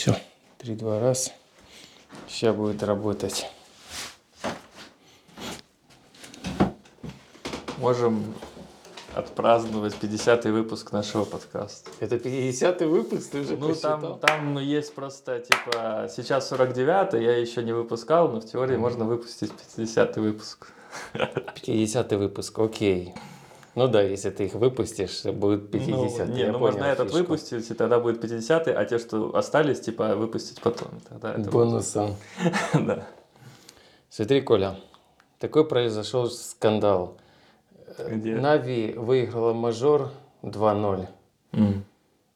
Все, три-два раз. Сейчас будет работать. Можем отпраздновать 50-й выпуск нашего подкаста. Это 50-й выпуск, ты уже Ну, посчитал? там, там есть просто, типа, сейчас 49-й, я еще не выпускал, но в теории можно выпустить 50-й выпуск. 50-й выпуск, окей. Ну да, если ты их выпустишь, будет 50 Ну, не, ну понял можно этот фишку. выпустить, и тогда будет 50-й, а те, что остались, типа, выпустить потом. Тогда это будет- Бонусом. Да. Смотри, Коля, такой произошел скандал. Где? Нави выиграла мажор 2-0. М.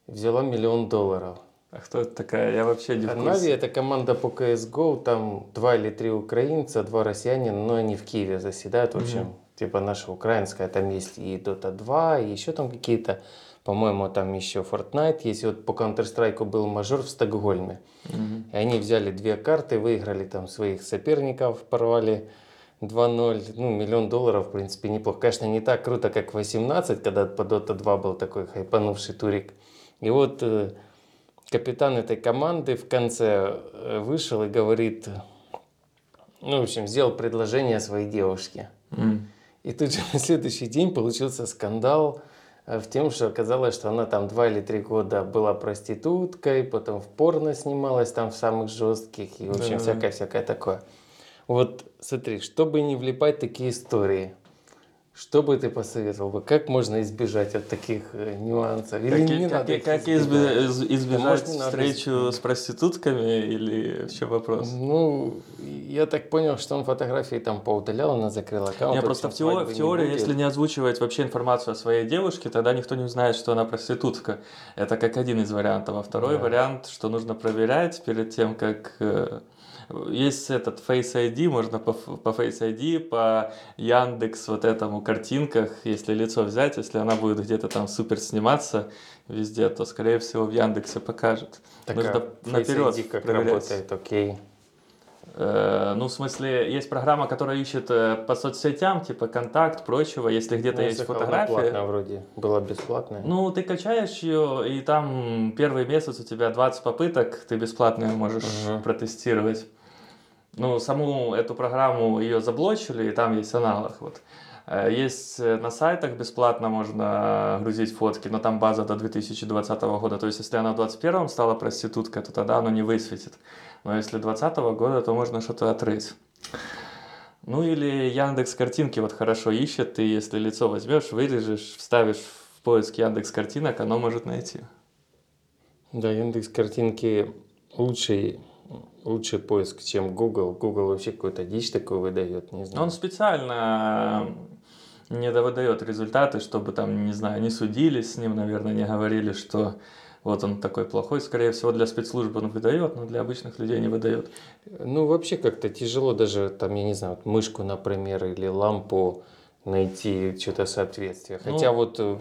Взяла миллион долларов. А кто это такая? Я вообще не в А курсе. Нави это команда по CSGO, там два или три украинца, два россиянина, но они в Киеве заседают, в общем, типа наша украинская, там есть и Dota 2, и еще там какие-то, по-моему, там еще Fortnite есть, и вот по Counter-Strike был мажор в Стокгольме. Мгм. И они взяли две карты, выиграли там своих соперников, порвали 2-0, ну, миллион долларов, в принципе, неплохо. Конечно, не так круто, как 18, когда по Dota 2 был такой хайпанувший турик. И вот э, капитан этой команды в конце э, вышел и говорит, ну, в общем, сделал предложение своей девушке. М. И тут же на следующий день получился скандал э, в тем, что оказалось, что она там два или три года была проституткой, потом в порно снималась там в самых жестких, и в общем Да. всякое-всякое такое. Вот смотри, чтобы не влипать в такие истории, что бы ты посоветовал бы? Как можно избежать от таких э, нюансов? Или Как, не как- надо как избежать не надо встречу избегать. с проститутками или в чем вопрос? Ну, я так понял, что он фотографии там поудалял, она закрыла аккаунт. В просто в, общем, тео- свадьбы в теории, будет. если не озвучивать вообще информацию о своей девушке, тогда никто не узнает, что она проститутка. Это как один из вариантов. А второй Да. вариант, что нужно проверять перед тем, как... Есть этот Face ID, можно по, по Face ID, по Яндекс вот этому картинках, если лицо взять, если она будет где-то там супер сниматься везде, то скорее всего в Яндексе покажет. Так, Нужно а Face наперед ID как проверять. работает, окей. Э, Ну, в смысле, есть программа, которая ищет э, по соцсетям, типа контакт, прочего, если где-то Ну, есть она фотография. платная вроде. Была бесплатная. Ну, ты качаешь ее, и там первый месяц у тебя 20 попыток, ты бесплатно её можешь Мгм. протестировать. Ну, саму эту программу ее заблочили, и там есть аналог. Вот. Э, Есть э, на сайтах бесплатно можно грузить фотки, но там база до 2020 года. То есть, если она в 2021 стала проституткой, то тогда оно не высветит. Но если 2020 года, то можно что-то отрыть. Ну или Яндекс картинки вот хорошо ищет, ты если лицо возьмешь, вырежешь, вставишь в поиск Яндекс картинок, оно может найти. Да, Яндекс картинки лучший, лучший поиск, чем Google. Google вообще какую-то дичь такую выдает, не знаю. Он специально не выдает результаты, чтобы там, не знаю, не судились с ним, наверное, не говорили, что вот он такой плохой. Скорее всего, для спецслужб он выдает, но для обычных людей не выдает. Ну, вообще как-то тяжело даже, там, я не знаю, вот мышку, например, или лампу найти что-то соответствие. Ну. Хотя вот э,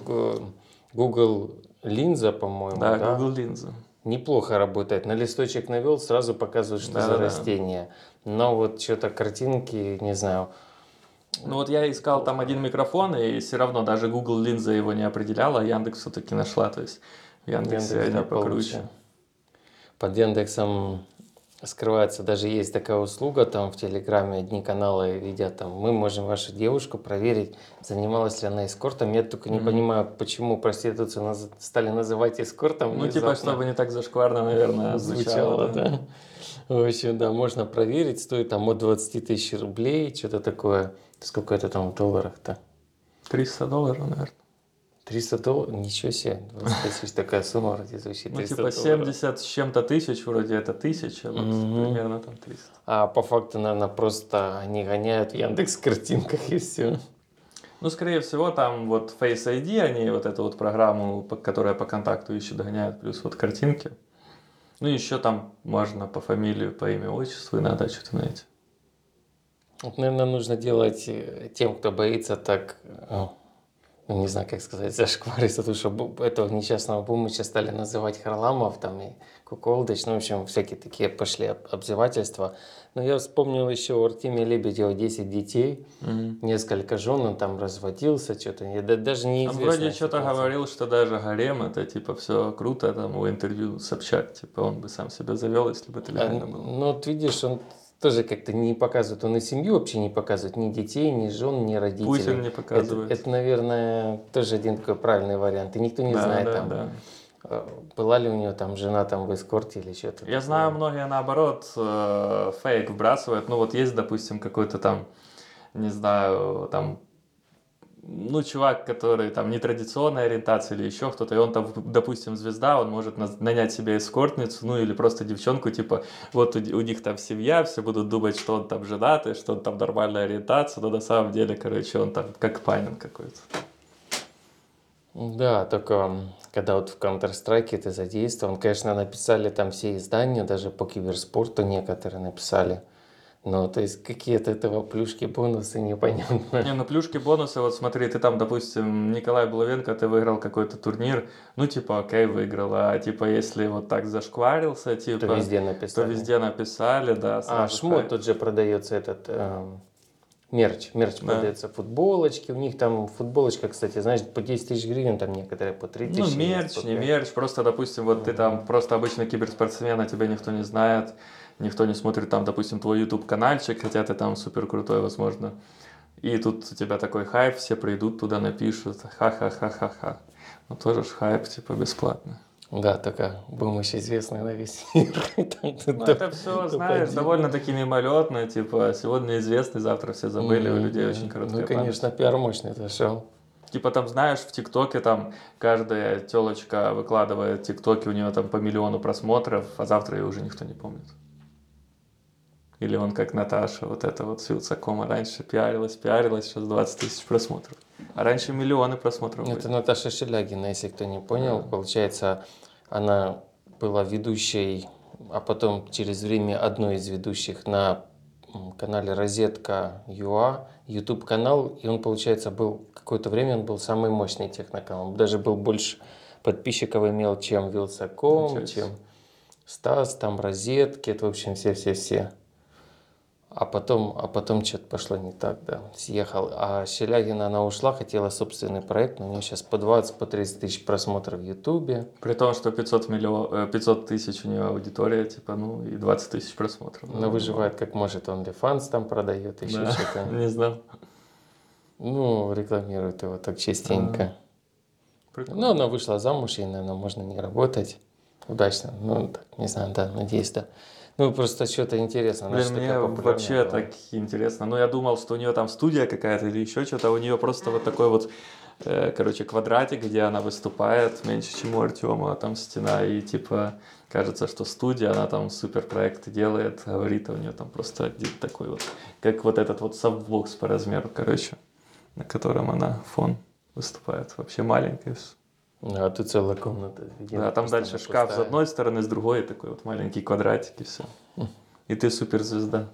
Google линза, по-моему, Да, да, Google линза. неплохо работает. На листочек навел, сразу показывает, что за Да-да-да. растение. Но вот что-то картинки, не знаю. Ну вот я искал там один микрофон, и все равно даже Google линза его не определяла, а Яндекс все-таки нашла. То есть в Яндексе Яндекс, они да, покруче. получше. Под Яндексом скрывается, даже есть такая услуга, там в Телеграме одни каналы видят, там, мы можем вашу девушку проверить, занималась ли она эскортом. Я только не Мгм. понимаю, почему проституцию наз- стали называть эскортом. Ну, типа, внезапно. чтобы не так зашкварно, наверное, звучало. звучало, да. В общем, да, можно проверить, стоит там от 20 тысяч рублей, что-то такое. Сколько это там в долларах-то? 300 долларов, наверное. 300 долларов? Ничего себе, 20 тысяч такая сумма вроде звучит. Ну, 300 типа долларов. 70 с чем-то тысяч, вроде это тысяча, вот примерно там 300. А по факту, наверное, просто они гоняют в Яндекс картинках и все. Ну, скорее всего, там вот Face ID, они вот эту вот программу, которая по контакту ищет, гоняют, плюс вот картинки. Ну, еще там можно по фамилию, по имя, отчеству, иногда что-то найти. Вот, наверное, нужно делать э, тем, кто боится так э, не знаю, как сказать, зашквариться, потому что этого несчастного Бумыча стали называть Харламов там и Куколдыч, ну, в общем, всякие такие пошли об- обзывательства. Но я вспомнил еще у Артемия Лебедева 10 детей, Мгм. несколько жен, он там разводился, что-то, я да- даже не Он вроде что-то говорил, что даже гарем это типа все круто, там в интервью Собчак, типа он бы сам себя завел, если бы это легально было. Ну, вот видишь, он тоже как-то не показывает, он и семью вообще не показывает, ни детей, ни жен, ни родителей. Путин не Это, показывает. это, наверное, тоже один такой правильный вариант. И никто не Да, знает, да, там, да. э, была ли у него там жена там в эскорте или что-то. Я знаю, многие наоборот э, фейк вбрасывают. Ну вот есть, допустим, какой-то там, не знаю, там, ну, чувак, который там нетрадиционной ориентации или еще кто-то, и он там, допустим, звезда, он может нанять себе эскортницу, ну, или просто девчонку, типа, вот у, у них там семья, все будут думать, что он там женатый, что он там нормальная ориентация, но на самом деле, короче, он там как Панин какой-то. Да, только когда вот в Counter-Strike ты задействован, конечно, написали там все издания, даже по киберспорту некоторые написали. Но то есть какие-то этого плюшки, бонусы непонятно. Не, ну плюшки, бонусы, вот смотри, ты там, допустим, Николай Булавенко, ты выиграл какой-то турнир, ну, типа, окей, выиграл, а типа, если вот так зашкварился, типа, То везде то написали. везде написали, да, А, шмот тут же продается этот эм, мерч. Мерч Да. продается, футболочки. У них там футболочка, кстати, знаешь, по 10 тысяч гривен, там некоторые по 3 тысячи. Ну, мерч, не мерч, просто, допустим, вот ты там просто обычно киберспортсмен, а тебя никто не знает, никто не смотрит там, допустим, твой YouTube-канальчик, хотя ты там супер крутой, возможно. И тут у тебя такой хайп, все придут туда, напишут, ха-ха-ха-ха-ха. Ну, тоже ж хайп, типа, бесплатно. Да, только помощь известный на весь мир. Ну, это все, знаешь, довольно-таки мимолетно, типа, сегодня известный, завтра все забыли, у людей очень короткая Ну, конечно, пиар мощный зашел. Типа там, знаешь, в ТикТоке там каждая телочка выкладывает ТикТоки, у нее там по миллиону просмотров, а завтра ее уже никто не помнит. Или он как Наташа, вот это вот с Вилсакома раньше пиарилась, пиарилась, сейчас 20 тысяч просмотров. А раньше миллионы просмотров Это были. Наташа Шелягина, если кто не понял. Да. Получается, она была ведущей, а потом через время одной из ведущих на канале Розетка ЮА, YouTube канал, и он, получается, был какое-то время он был самый мощный техноканал. Он даже был больше подписчиков имел, чем Вилсаком, чем Стас, там Розетки, это, в общем, все-все-все. А потом, а потом что-то пошло не так, да, съехал. А Щелягина, она ушла, хотела собственный проект, но у нее сейчас по 20, по 30 тысяч просмотров в Ютубе. При том, что 500, миллион, 500 тысяч у нее аудитория, типа, ну и 20 тысяч просмотров. Она выживает как может, он OnlyFans там продает, еще Да. что-то. Не знал. Ну, рекламирует его так частенько. Прикольно. Ну, она вышла замуж, ей, наверное, можно не работать удачно. Ну, так, не знаю, да, надеюсь, да. Ну, просто что-то интересно. Блин, мне вообще была. так интересно. Ну, я думал, что у нее там студия какая-то или еще что-то. У нее просто вот такой вот, э, короче, квадратик, где она выступает, меньше, чем у Артема, а там стена. И типа кажется, что студия, она там супер проекты делает, говорит, а у нее там просто один такой вот, как вот этот вот сабвокс по размеру, короче, на котором она фон выступает. Вообще маленькая. А тут целая комната. Да, там дальше шкаф с одной стороны, с другой такой вот маленький квадратик и все. И ты суперзвезда.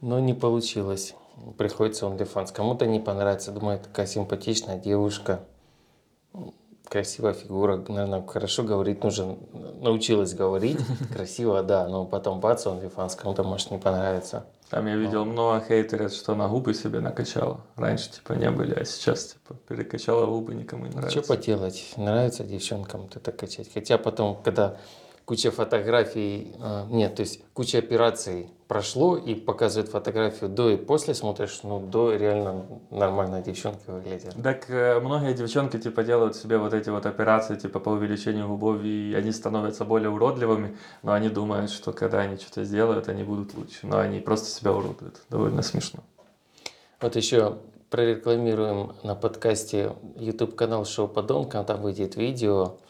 Но не получилось. Приходится OnlyFans. Кому-то не понравится. Думаю, такая симпатичная девушка. Красивая фигура. Наверное, хорошо говорить нужно. Научилась говорить. Красиво, да. Но потом бац, OnlyFans. Кому-то может не понравится. Там я видел много хейтеров, что она губы себе накачала. Раньше типа не были, а сейчас типа перекачала губы, никому не нравится. Что поделать? Нравится девчонкам это качать. Хотя потом, когда куча фотографий, а, нет, то есть куча операций прошло и показывают фотографию до и после, смотришь, ну, до реально нормально девчонки выглядят. Так э, многие девчонки типа делают себе вот эти вот операции типа по увеличению губов, и они становятся более уродливыми, но они думают, что когда они что-то сделают, они будут лучше. Но они просто себя уродуют. Довольно смешно. Вот еще прорекламируем на подкасте YouTube канал Шоу Подонкам. Там выйдет видео э,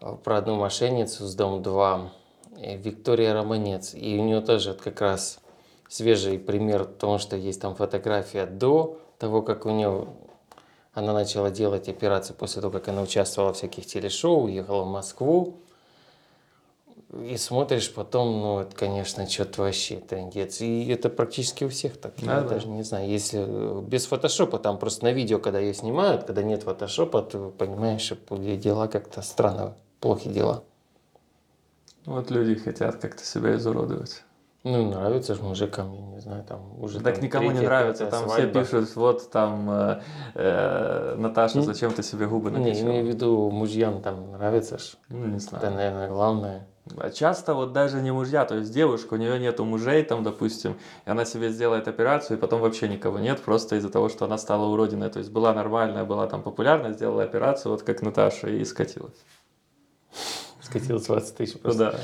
про одну мошенницу с Дом 2, э, Виктория Романец. И у нее тоже как раз свежий пример того, что есть там фотография до того, как у нее она начала делать операции после того, как она участвовала в всяких телешоу, уехала в Москву. и смотришь потом, ну, это, конечно, что-то вообще трендец. И это практически у всех так. Да, я да. даже не знаю, если э, без фотошопа, там просто на видео, когда ее снимают, когда нет фотошопа, ты понимаешь, что дела как-то странно, плохие дела. Вот люди хотят как-то себя изуродовать. Ну, нравится же мужикам, я не знаю, там уже Так там никому не третья, нравится. пятая Там свадьба. все пишут, вот там э, э, Наташа, зачем ты себе губы Не, накачала? имею в виду, мужьям там нравится ж. Ну, не знаю. Это, наверное, главное. А Часто вот даже не мужья, то есть девушка, у нее нету мужей, там, допустим, и она себе сделает операцию, и потом вообще никого нет, просто из-за того, что она стала уродиной. То есть была нормальная, была там популярная, сделала операцию, вот как Наташа, и скатилась. Скатилось 20 тысяч Ну просто. да.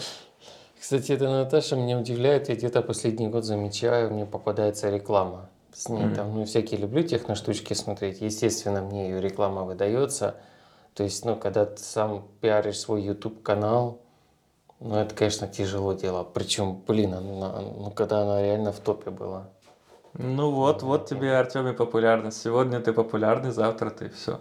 Кстати, эта Наташа меня удивляет. Я где-то последний год замечаю, мне попадается реклама. С ней Мгм. там, ну, всякие люблю техноштучки смотреть. Естественно, мне ее реклама выдается. То есть, ну, когда ты сам пиаришь свой YouTube-канал, ну, это, конечно, тяжело дело. Причем, блин, она- ну, когда она реально в топе была. Ну вот, вот тебе, Артем, и популярность. Сегодня ты популярный, завтра ты все.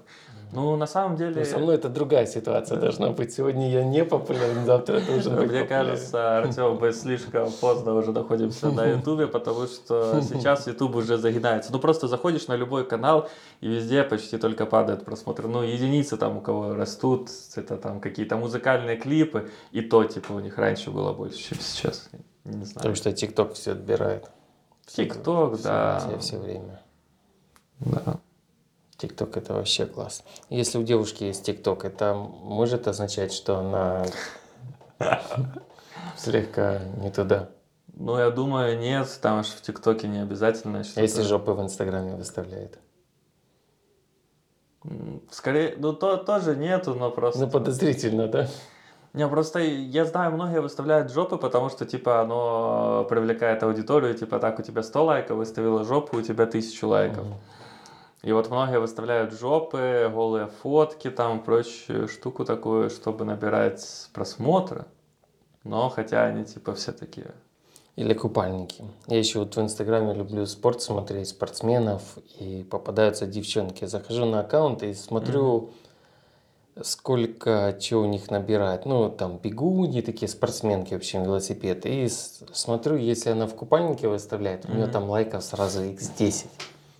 Ну, на самом деле... Но со мной это другая ситуация должна быть. Сегодня я не популярен, завтра я должен быть Мне популярен. кажется, Артем, мы слишком поздно уже находимся на Ютубе, потому что сейчас Ютуб уже загинается. Ну, просто заходишь на любой канал, и везде почти только падают просмотры. Ну, единицы там у кого растут, это там какие-то музыкальные клипы, и то, типа, у них раньше было больше, чем сейчас. Не знаю. Потому что ТикТок все отбирает. Всё- да. Все, все время. Да. ТикТок это вообще класс. Если у девушки есть ТикТок, это может означать, что она слегка не туда. Ну, я думаю, нет, там аж в ТикТоке не обязательно что-то... если жопы в Инстаграме выставляет? Скорее, ну, то тоже нету, но просто... Ну, подозрительно, да? Не, просто я знаю, многие выставляют жопы, потому что, типа, оно привлекает аудиторию, типа, так, у тебя 100 лайков, выставила жопу, у тебя 1000 лайков. Мгм. И вот многие выставляют жопы, голые фотки, там, прочую штуку такую, чтобы набирать просмотры. Но хотя они, типа, все такие... Или купальники. Я еще вот в Инстаграме люблю спорт смотреть, спортсменов, и попадаются девчонки. Захожу на аккаунт и смотрю, сколько чего у них набирает. Ну, там бегуньи, такие спортсменки, в общем, велосипед. И смотрю, если она в купальнике выставляет, у нее там лайков сразу x10,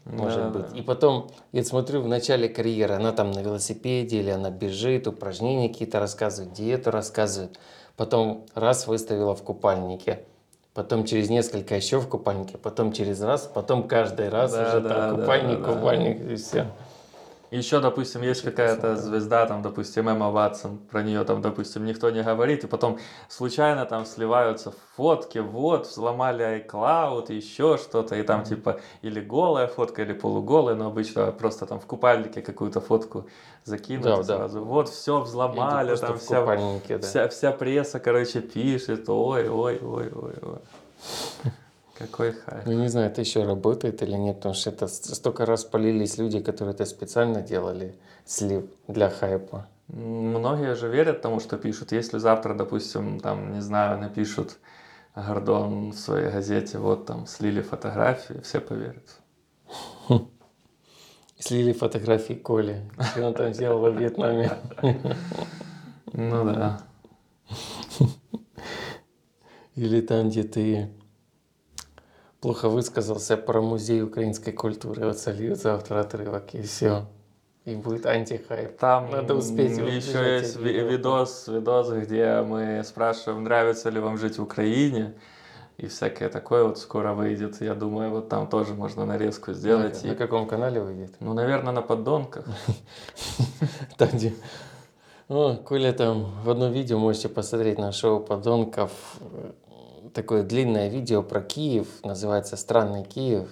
может Да-да-да. быть. И потом, я смотрю, в начале карьеры она там на велосипеде, или она бежит, упражнения какие-то рассказывает, диету рассказывает. Потом раз выставила в купальнике. Потом через несколько еще в купальнике, потом через раз, потом каждый раз Да, уже да, там да, купальник, да, да. купальник и все. Еще, допустим, есть какая-то звезда, там, допустим, Эмма Ватсон, про нее там, допустим, никто не говорит, и потом случайно там сливаются фотки, вот, взломали iCloud, еще что-то, и там типа или голая фотка, или полуголая, но обычно просто там в купальнике какую-то фотку закинут Да, и да. сразу, вот, все взломали, там вся, да. вся, вся пресса, короче, пишет, ой, ой, ой, ой, ой. Какой хайп. Ну, не знаю, это еще работает или нет, потому что это столько раз полились люди, которые это специально делали, слив для хайпа. Многие же верят тому, что пишут. Если завтра, допустим, там, не знаю, напишут Гордон в своей газете, вот там слили фотографии, все поверят. Слили фотографии Коли, что он там сделал во Вьетнаме. Ну да. Или там, где ты плохо высказался про музей украинской культуры. Вот сольют завтра отрывок, и все. И будет антихайп. Там Надо успеть еще есть видос, видос, где мы спрашиваем, нравится ли вам жить в Украине. И всякое такое вот скоро выйдет. Я думаю, вот там тоже можно нарезку сделать. На, и- на каком канале выйдет? Ну, наверное, на поддонках. Там, где... О, Коля там в одном видео можете посмотреть на шоу подонков. Такое длинное видео про Киев, называется «Странный Киев».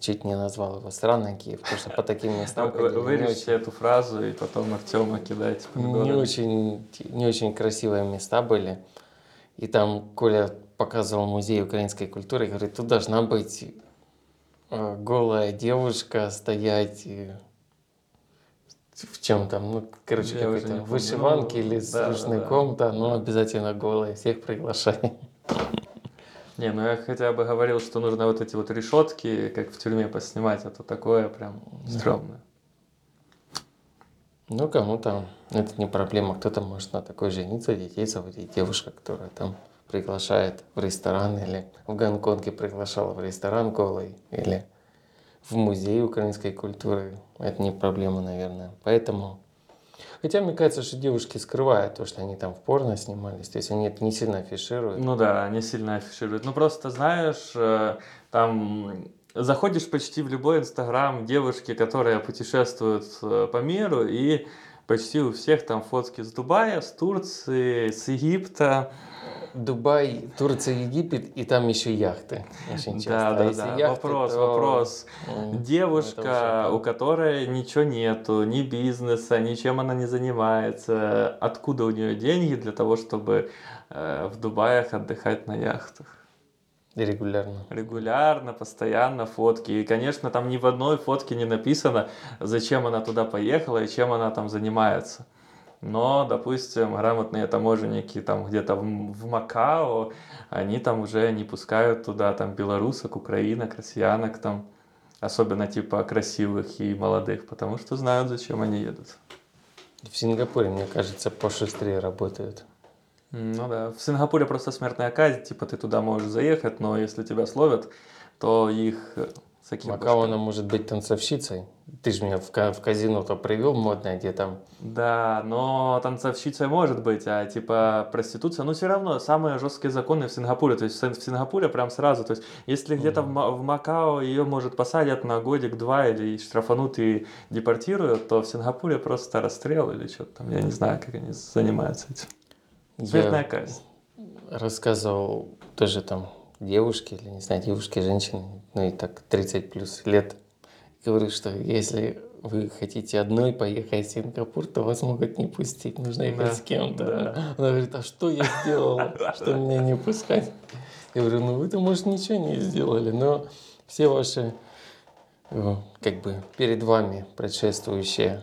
Чуть не назвал его «Странный Киев», потому что по таким местам ходили Вырежьте эту фразу и потом Артема кидайте не очень, не очень красивые места были. И там Коля показывал музей украинской культуры и говорит, тут должна быть э, голая девушка стоять в чем там, ну, короче, какой-то вышиванки Ну, или с да, да, рушником, да, но обязательно голая, всех приглашай. Не, ну я хотя бы говорил, что нужно вот эти вот решетки, как в тюрьме, поснимать, а то такое прям стрёмное. Ну, кому-то это не проблема. Кто-то может на такой жениться, детей заводить. Девушка, которая там приглашает в ресторан или в Гонконге приглашала в ресторан голый или в музей украинской культуры. Это не проблема, наверное. Поэтому... Хотя мне кажется, что девушки скрывают то, что они там в порно снимались. То есть они это не сильно афишируют. Ну да, не сильно афишируют. Ну просто знаешь, э, там заходишь почти в любой инстаграм девушки, которые путешествуют э, по миру, и почти у всех там фотки с Дубая, с Турции, с Египта. Дубай, Турция, Египет, и там еще яхты. Очень часто. Да, А да, если да. яхты, вопрос, то, вопрос. это Девушка, у которой ничего нету, ни бизнеса, ничем она не занимается. Откуда у нее деньги для того, чтобы э, в Дубаях отдыхать на яхтах? Регулярно. Регулярно, постоянно фотки. И, конечно, там ни в одной фотке не написано, зачем она туда поехала и чем она там занимается. Но, допустим, грамотные таможенники там где-то в, в Макао, они там уже не пускают туда там белорусок, украинок, россиянок там, особенно типа красивых и молодых, потому что знают, зачем они едут. В Сингапуре, мне кажется, пошустрее работают. Ну да, в Сингапуре просто смертная казнь, типа ты туда можешь заехать, но если тебя словят, то их э, с таким Макао она может быть танцовщицей. Ты же меня в, в казино-то привел модное, где там Да, но танцовщицей может быть, а типа проституция, ну все равно самые жесткие законы в Сингапуре, то есть в Син- в Сингапуре прям сразу, то есть если где-то в, в Макао ее может посадят на годик-два или штрафанут и депортируют, то в Сингапуре просто расстрел или что-то там, я не знаю, как они занимаются этим. Смертная я казнь. рассказывал тоже там девушке, или не знаю, девушке, женщине, ну и так 30 плюс лет. Говорю, что если вы хотите одной поехать в Сингапур, то вас могут не пустить, нужно ехать Да, с кем-то. да. Она говорит, а что я сделала, что меня не пускать? Я говорю, ну вы-то, может, ничего не сделали, но все ваши, э, как бы, перед вами предшествующие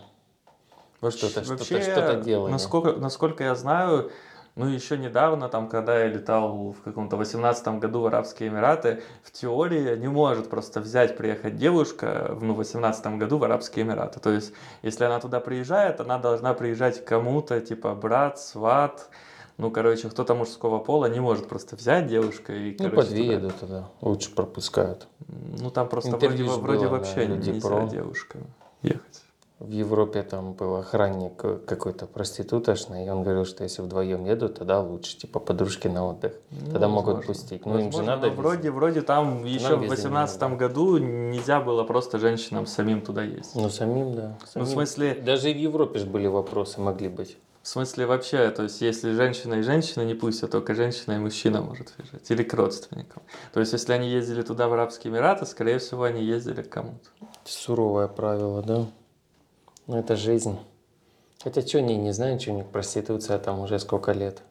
что-то, что-то, что-то делали. Насколько, насколько я знаю, ну еще недавно, там, когда я летал в каком-то 18 году в Арабские Эмираты, в теории не может просто взять, приехать девушка в ну, 18 году в Арабские Эмираты. То есть, если она туда приезжает, она должна приезжать к кому-то, типа брат, сват, ну, короче, кто-то мужского пола не может просто взять девушку и, Ну, короче, туда- едут туда, лучше пропускают. Ну, там просто вроде, Интервью вроде было на вообще Люди нельзя Про. девушкам ехать. В Европе там был охранник какой-то проститутошный, и он говорил, что если вдвоем едут, тогда лучше, типа подружки на отдых. Тогда могут возможно. пустить. Ну, им же надо но вроде, вроде там еще в везде не 18 надо. году нельзя было просто женщинам самим туда ездить. Ну, самим, да. Ну, в самим. смысле, Даже и в Европе же были вопросы, могли быть. в смысле вообще, то есть если женщина и женщина не пустят, только женщина и мужчина может въезжать. Или к родственникам. То есть если они ездили туда, в Арабские Эмираты, скорее всего, они ездили к кому-то. Суровое правило, да. Ну, это жизнь. Хотя что они не знают, что у них проституция там уже сколько лет.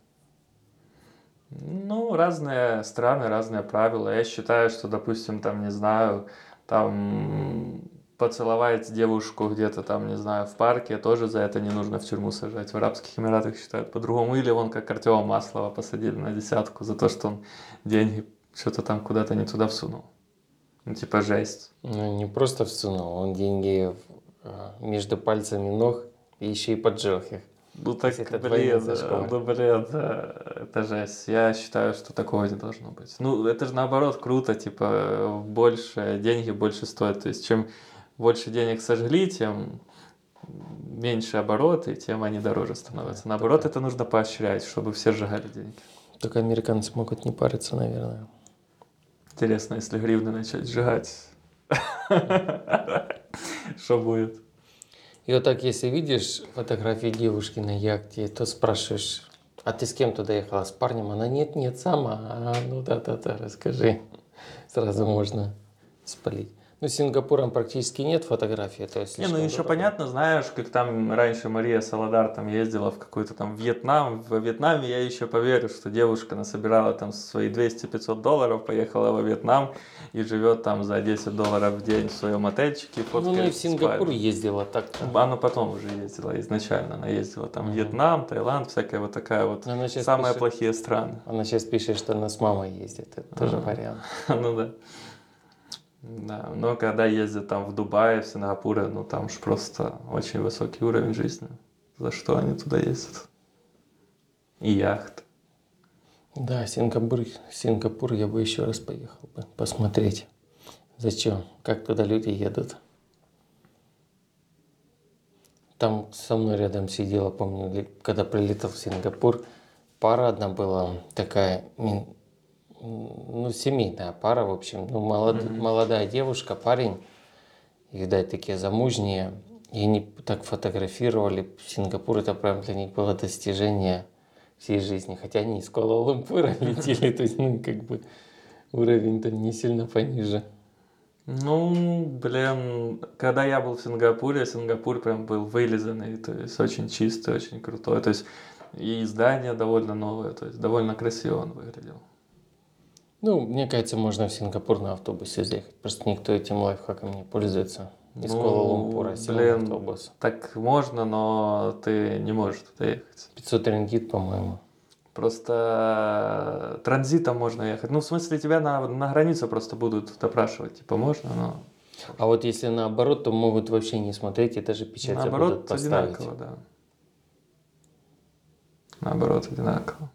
Ну, разные страны, разные правила. Я считаю, что, допустим, там, не знаю, там поцеловать девушку где-то там, не знаю, в парке, тоже за это не нужно в тюрьму сажать. В Арабских Эмиратах считают по-другому. Или вон как Артема Маслова посадили на десятку за то, что он деньги что-то там куда-то не туда всунул. Ну, типа жесть. Ну, не просто всунул, он деньги между пальцами ног и еще и поджег их. Ну так, это зашквар. ну, блин, э, это жесть. Я считаю, что такого не должно быть. Ну, это же наоборот круто, типа, больше деньги больше стоят. То есть, чем больше денег сожгли, тем меньше обороты, тем они дороже становятся. Да, Наоборот, так. это нужно поощрять, чтобы все сжигали деньги. Только американцы могут не париться, наверное. Интересно, если гривны начать сжигать, что будет? И вот так, если видишь фотографии девушки на яхте, то спрашиваешь, а ты с кем туда ехала? С парнем? Она нет, нет, сама. А, ну да-да-да, расскажи. Сразу можно спалить. Ну, с Сингапуром практически нет фотографий. То есть Не, ну еще дорого. понятно, знаешь, как там раньше Мария Саладар там ездила в какой-то там Вьетнам. В Вьетнаме я еще поверю, что девушка насобирала там свои 200-500 долларов, поехала во Вьетнам и живет там за 10 долларов в день в своем отельчике. Ну, она и в Сингапур спальню. ездила так-то. Она потом уже ездила изначально. Она ездила там Мгм. Вьетнам, Таиланд, всякая вот такая вот Она самые пишет- плохие страны. Она сейчас пишет, что она с мамой ездит. Это тоже Ага. вариант. ну да. Да, но когда ездят там в Дубае, в Сингапуре, ну там же просто очень высокий уровень жизни. За что они туда ездят? И яхт. Да, Сингапур, Сингапур я бы еще раз поехал бы посмотреть. Зачем? Как туда люди едут? Там со мной рядом сидела, помню, когда прилетел в Сингапур, пара одна была такая, ну, семейная пара, в общем, ну, молод- молодая девушка, парень, видать, такие замужние, и они так фотографировали. Сингапур это прям для них было достижение всей жизни, хотя они из Куала-Лумпура летели, то есть, ну, как бы уровень там не сильно пониже. Ну, блин, когда я был в Сингапуре, Сингапур прям был вылизанный, то есть очень чистый, очень крутой. То есть и здание довольно новое, то есть довольно красиво он выглядел. Ну, мне кажется, можно в Сингапур на автобусе заехать. Просто никто этим лайфхаком не пользуется. Из Ну, Куала-Лумпура сел на блин. автобус. Так можно, но ты не можешь туда ехать. 500 рингит, по-моему. Просто транзитом можно ехать. Ну, в смысле, тебя на, на границе просто будут допрашивать. Типа, можно, но А вот если наоборот, то могут вообще не смотреть и даже печать наоборот поставить. одинаково, да. Наоборот одинаково.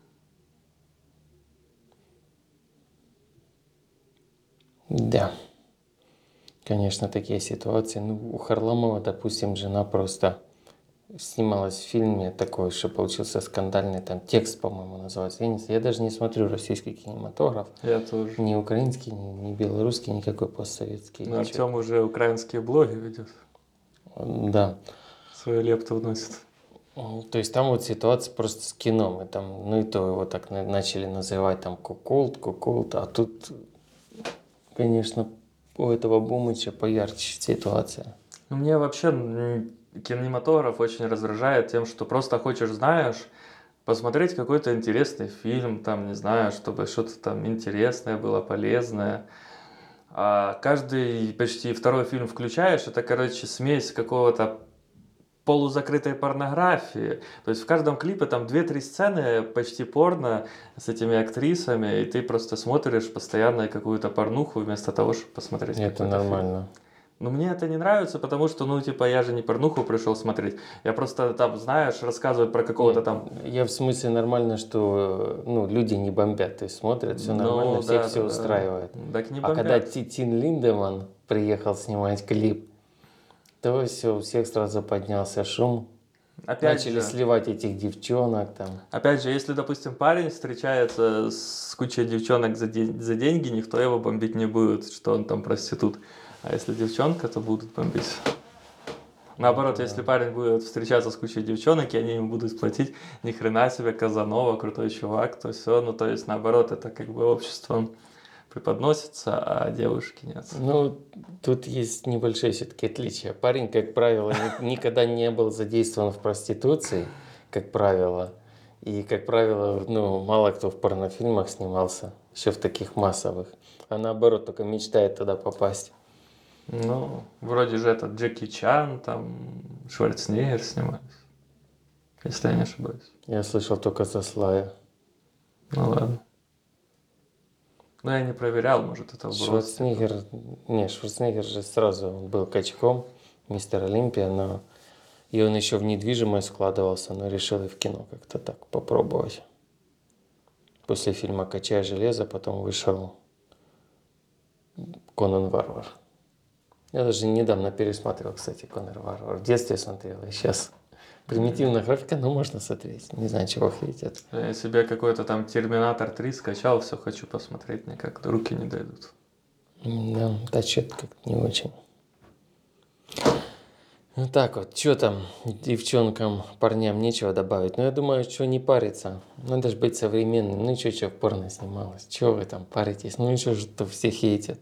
Да. Конечно, такие ситуации. Ну, у Харламова, допустим, жена просто снималась в фильме такой, что получился скандальный, там текст, по-моему, называется. Я, не, я даже не смотрю российский кинематограф. Я тоже. Ни украинский, ни, ни белорусский, никакой постсоветский. Ну. Артем уже украинские блоги ведет. Да. Свою лепту вносит. То есть там вот ситуация просто с кином. И там, ну и то его так на- начали называть там куколт, куколт. А тут, конечно, у этого Бумыча поярче ситуация. Ну, мне вообще кинематограф очень раздражает тем, что просто хочешь, знаешь, посмотреть какой-то интересный фильм, там, не знаю, чтобы что-то там интересное было, полезное. А каждый почти второй фильм включаешь, это, короче, смесь какого-то полузакрытой порнографии. То есть в каждом клипе там 2-3 сцены почти порно с этими актрисами, и ты просто смотришь постоянно какую-то порнуху вместо того, чтобы посмотреть Это какой-то фильм. нормально. Ну, мне это не нравится, потому что, ну, типа, я же не порнуху пришел смотреть. Я просто там, знаешь, рассказывают про какого-то там... Я в смысле нормально, что ну, люди не бомбят, то есть смотрят, все Ну, нормально, всех да, все да, устраивает. Так не А когда бомбят. Ти- Тин Линдеман приехал снимать клип, то все, у всех сразу поднялся шум. Опять Начали же, сливать этих девчонок там. опять же, если, допустим, парень встречается с кучей девчонок за, день- за деньги, никто его бомбить не будет, что он там проститут. А если девчонка, то будут бомбить. Наоборот, Да. если парень будет встречаться с кучей девчонок, и они ему будут платить, ни хрена себе, Казанова, крутой чувак, то все, ну, то есть, наоборот, это как бы обществом преподносится, а девушки нет. Ну, тут есть небольшие все-таки отличия. Парень, как правило, ни- никогда не был задействован в проституции, как правило. И, как правило, ну, мало кто в порнофильмах снимался, еще в таких массовых. А наоборот, только мечтает туда попасть. Ну, вроде же этот Джеки Чан, там, Шварценеггер снимались, если я не ошибаюсь. Я слышал только за Слая. Ну ладно. Ну, я не проверял, может, это вброс. Шварценеггер, не, Шварценеггер же сразу был качком, мистер Олимпия, но и он еще в недвижимость складывался, но решил и в кино как-то так попробовать. После фильма «Качая железо» потом вышел Конан Варвар. Я даже недавно пересматривал, кстати, Конан Варвар. В детстве смотрел, и сейчас примитивная графика, но можно смотреть. Не знаю, чего хейтят. Я себе какой-то там Терминатор 3 скачал, все хочу посмотреть, никак руки не дойдут. Да, да что-то как-то не очень. Ну так вот, что там девчонкам, парням нечего добавить. Ну я думаю, что не париться. Надо же быть современным. Ну и что, что в порно снималось? Чего вы там паритесь? Ну и что же то все хейтят?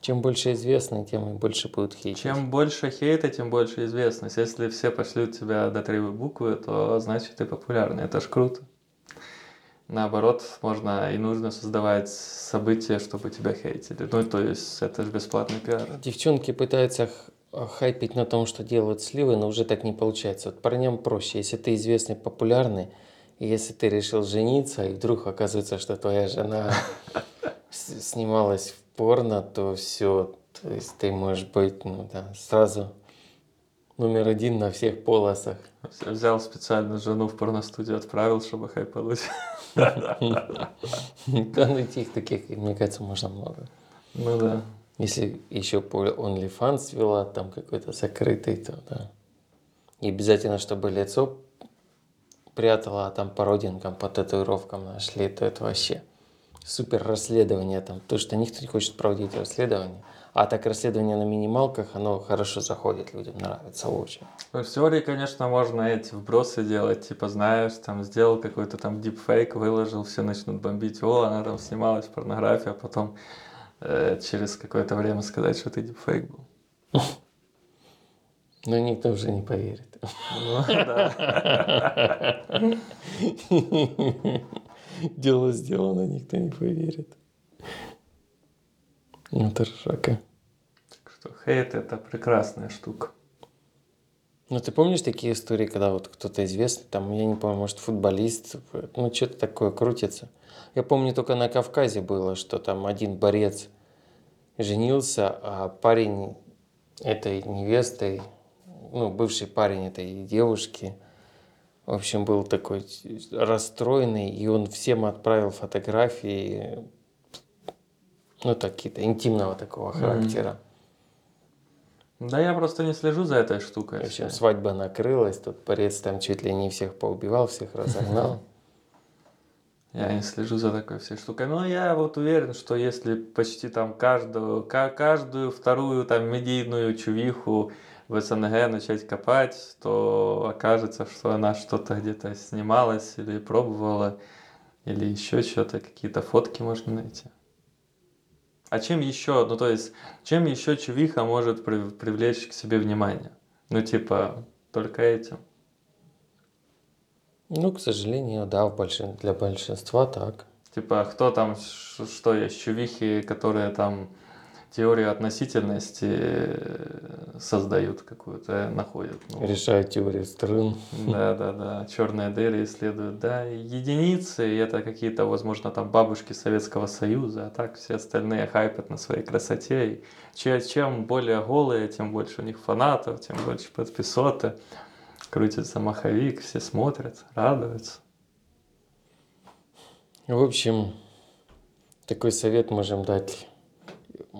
Чем больше известно, тем больше будут хейтить. Чем больше хейта, тем больше известность. Если все пошлют тебя до три буквы, то значит ты популярный. Это ж круто. Наоборот, можно и нужно создавать события, чтобы тебя хейтили. Ну, то есть, это же бесплатный пиар. Девчонки пытаются хайпить на том, что делают сливы, но уже так не получается. Вот парням проще. Если ты известный, популярный, и если ты решил жениться, и вдруг оказывается, что твоя жена снималась порно, то все. То есть ты можешь быть, ну да, сразу номер один на всех полосах. Взял специально жену в порностудию, отправил, чтобы хайпануть. Да, найти их таких, мне кажется, можно много. Ну да. Если еще по OnlyFans вела, там какой-то закрытый, то да. И обязательно, чтобы лицо прятала, а там по родинкам, по татуировкам нашли, то это вообще супер расследование там. То, что никто не хочет проводить расследование. А так расследование на минималках, оно хорошо заходит, людям нравится очень. В теории, конечно, можно эти вбросы делать, типа, знаешь, там, сделал какой-то там дипфейк, выложил, все начнут бомбить, о, она там снималась в порнографии, а потом э, через какое-то время сказать, что ты дипфейк был. Но никто уже не поверит. Ну, да. Дело сделано, никто не поверит. Это ржака. Так что хейт это прекрасная штука. Ну, ты помнишь такие истории, когда вот кто-то известный, там, я не помню, может, футболист, ну, что-то такое крутится. Я помню, только на Кавказе было, что там один борец женился, а парень этой невестой, ну, бывший парень этой девушки, в общем, был такой расстроенный, и он всем отправил фотографии, ну, такие-то интимного такого характера. Да я просто не слежу за этой штукой. В общем, свадьба накрылась, тут борец там чуть ли не всех поубивал, всех разогнал. Я не слежу за такой всей штукой. Но я вот уверен, что если почти там каждую, ка- каждую вторую там медийную чувиху в СНГ начать копать, то окажется, что она что-то где-то снималась или пробовала, или еще что-то, какие-то фотки можно найти. А чем еще, ну то есть, чем еще чувиха может при- привлечь к себе внимание? Ну типа, только этим. Ну, к сожалению, да, в большин- для большинства так. Типа, кто там, что есть, чувихи, которые там теорию относительности э, создают какую-то, э, находят. Ну, Решают теорию струн. да, да, да, черные дыры исследуют, да, единицы, и это какие-то, возможно, там бабушки Советского Союза, а так все остальные хайпят на своей красоте. И че- чем более голые, тем больше у них фанатов, тем больше подписоты. Крутится маховик, все смотрят, радуются. В общем, такой совет можем дать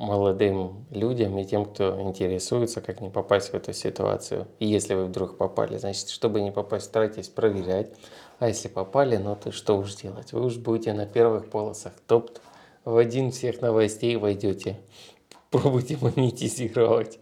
молодым людям и тем, кто интересуется, как не попасть в эту ситуацию. И если вы вдруг попали, значит, чтобы не попасть, старайтесь проверять. А если попали, ну то что уж делать? Вы уж будете на первых полосах топ в один всех новостей войдете. Пробуйте монетизировать.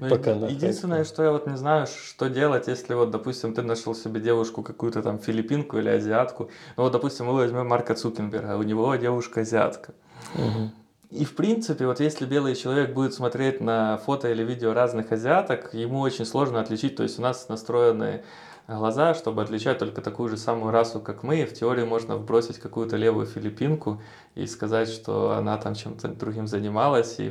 Ну, Пока Единственное, хайпе. что я вот не знаю, что делать, если вот, допустим, ты нашел себе девушку какую-то там филиппинку или азиатку. Ну вот, допустим, мы возьмем Марка Цукенберга, у него девушка азиатка. Мгм. И в принципе, вот если белый человек будет смотреть на фото или видео разных азиаток, ему очень сложно отличить. То есть у нас настроены глаза, чтобы отличать только такую же самую расу, как мы. И в теории можно вбросить какую-то левую филиппинку и сказать, что она там чем-то другим занималась, и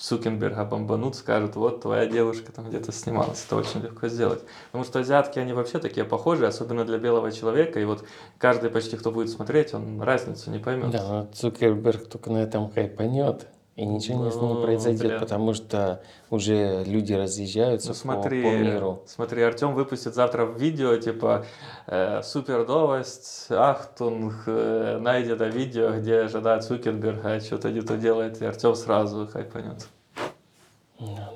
в Цукенберга бомбанут, скажут, вот твоя девушка там где-то снималась. Это очень легко сделать. Потому что азиатки, они вообще такие похожие, особенно для белого человека. И вот каждый почти, кто будет смотреть, он разницу не поймет. Да, но Цукерберг только на этом хайпанет, и ничего не с Ну, произойдет, бля. потому что уже люди разъезжаются Ну по- смотри, по, миру. смотри, Артем выпустит завтра видео, типа, э, супер новость, Ахтунг, э, найдено видео, где жена Цукерберга что-то не то делает, и Артем сразу хайпанет.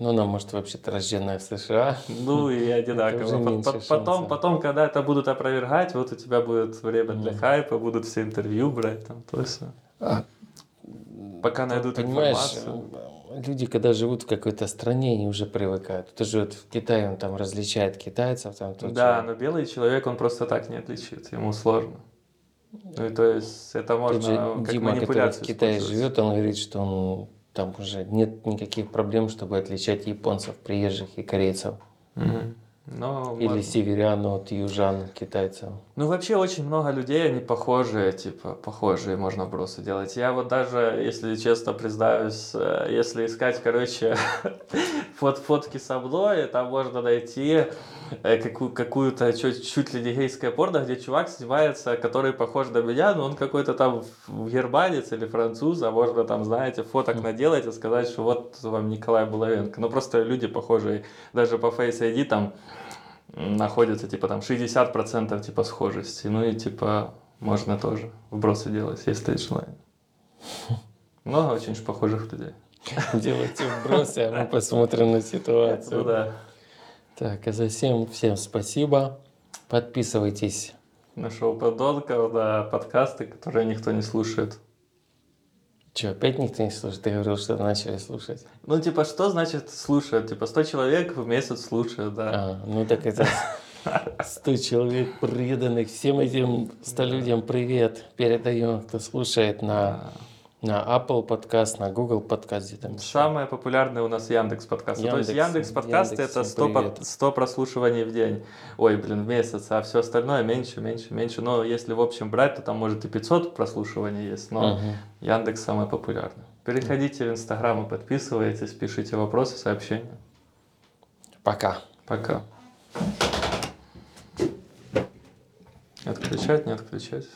Ну, она может вообще-то рожденная в США. Ну и одинаково. По- по- Потом, потом, когда это будут опровергать, вот у тебя будет время для хайпа, будут все интервью брать, там, то все. Пока найдут Понимаешь, информацию. люди, когда живут в какой-то стране, они уже привыкают. Кто живет в Китае, он там различает китайцев, там тот Да, же- но белый человек, он просто так не отличит, ему сложно. Ну и то есть это можно же как Дима, который в Китае живет, он говорит, что он там уже нет никаких проблем, чтобы отличать японцев, приезжих и корейцев. Мгм. Но Или можно. северян от южан, китайцев. Ну, вообще очень много людей, они похожие, типа, похожие можно вбросы делать. Я вот даже, если честно признаюсь, э, если искать, короче, фот фотки со мной, там можно найти какую-то чуть, чуть ли не гейское порно, где чувак снимается, который похож на меня, но он какой-то там германец или француз, а можно там, знаете, фоток наделать и сказать, что вот вам Николай Булавенко. Ну, просто люди похожие, даже по Face ID там м, находится, типа, там 60% типа схожести. Ну и типа можно тоже вбросы делать, если есть желание. Много очень похожих людей. Делайте вбросы, а мы посмотрим на ситуацию. Ну да. Так, а за всем, всем спасибо. Подписывайтесь. На шоу подонков, на подкасты, которые никто не слушает. Че, опять никто не слушает? Ты говорил, что начали слушать. Ну, типа, что значит слушают? Типа, 100 человек в месяц слушают, да. А, ну так это 100 человек преданных. Всем этим 100 людям привет. Передаю, кто слушает на, на Apple подкаст, на Google подкаст, где там еще. Самые популярные у нас Яндекс подкасты. То есть Яндекс, Яндекс Яндекс, это всем 100, по- привет. 100 прослушиваний в день. Ой, блин, в месяц, а все остальное меньше, меньше, меньше. Но если в общем брать, то там может и 500 прослушиваний есть, но Мгм. Яндекс самый популярный. Переходите в Инстаграм и подписывайтесь, пишите вопросы, сообщения. Пока. Пока. Отключать, не отключать.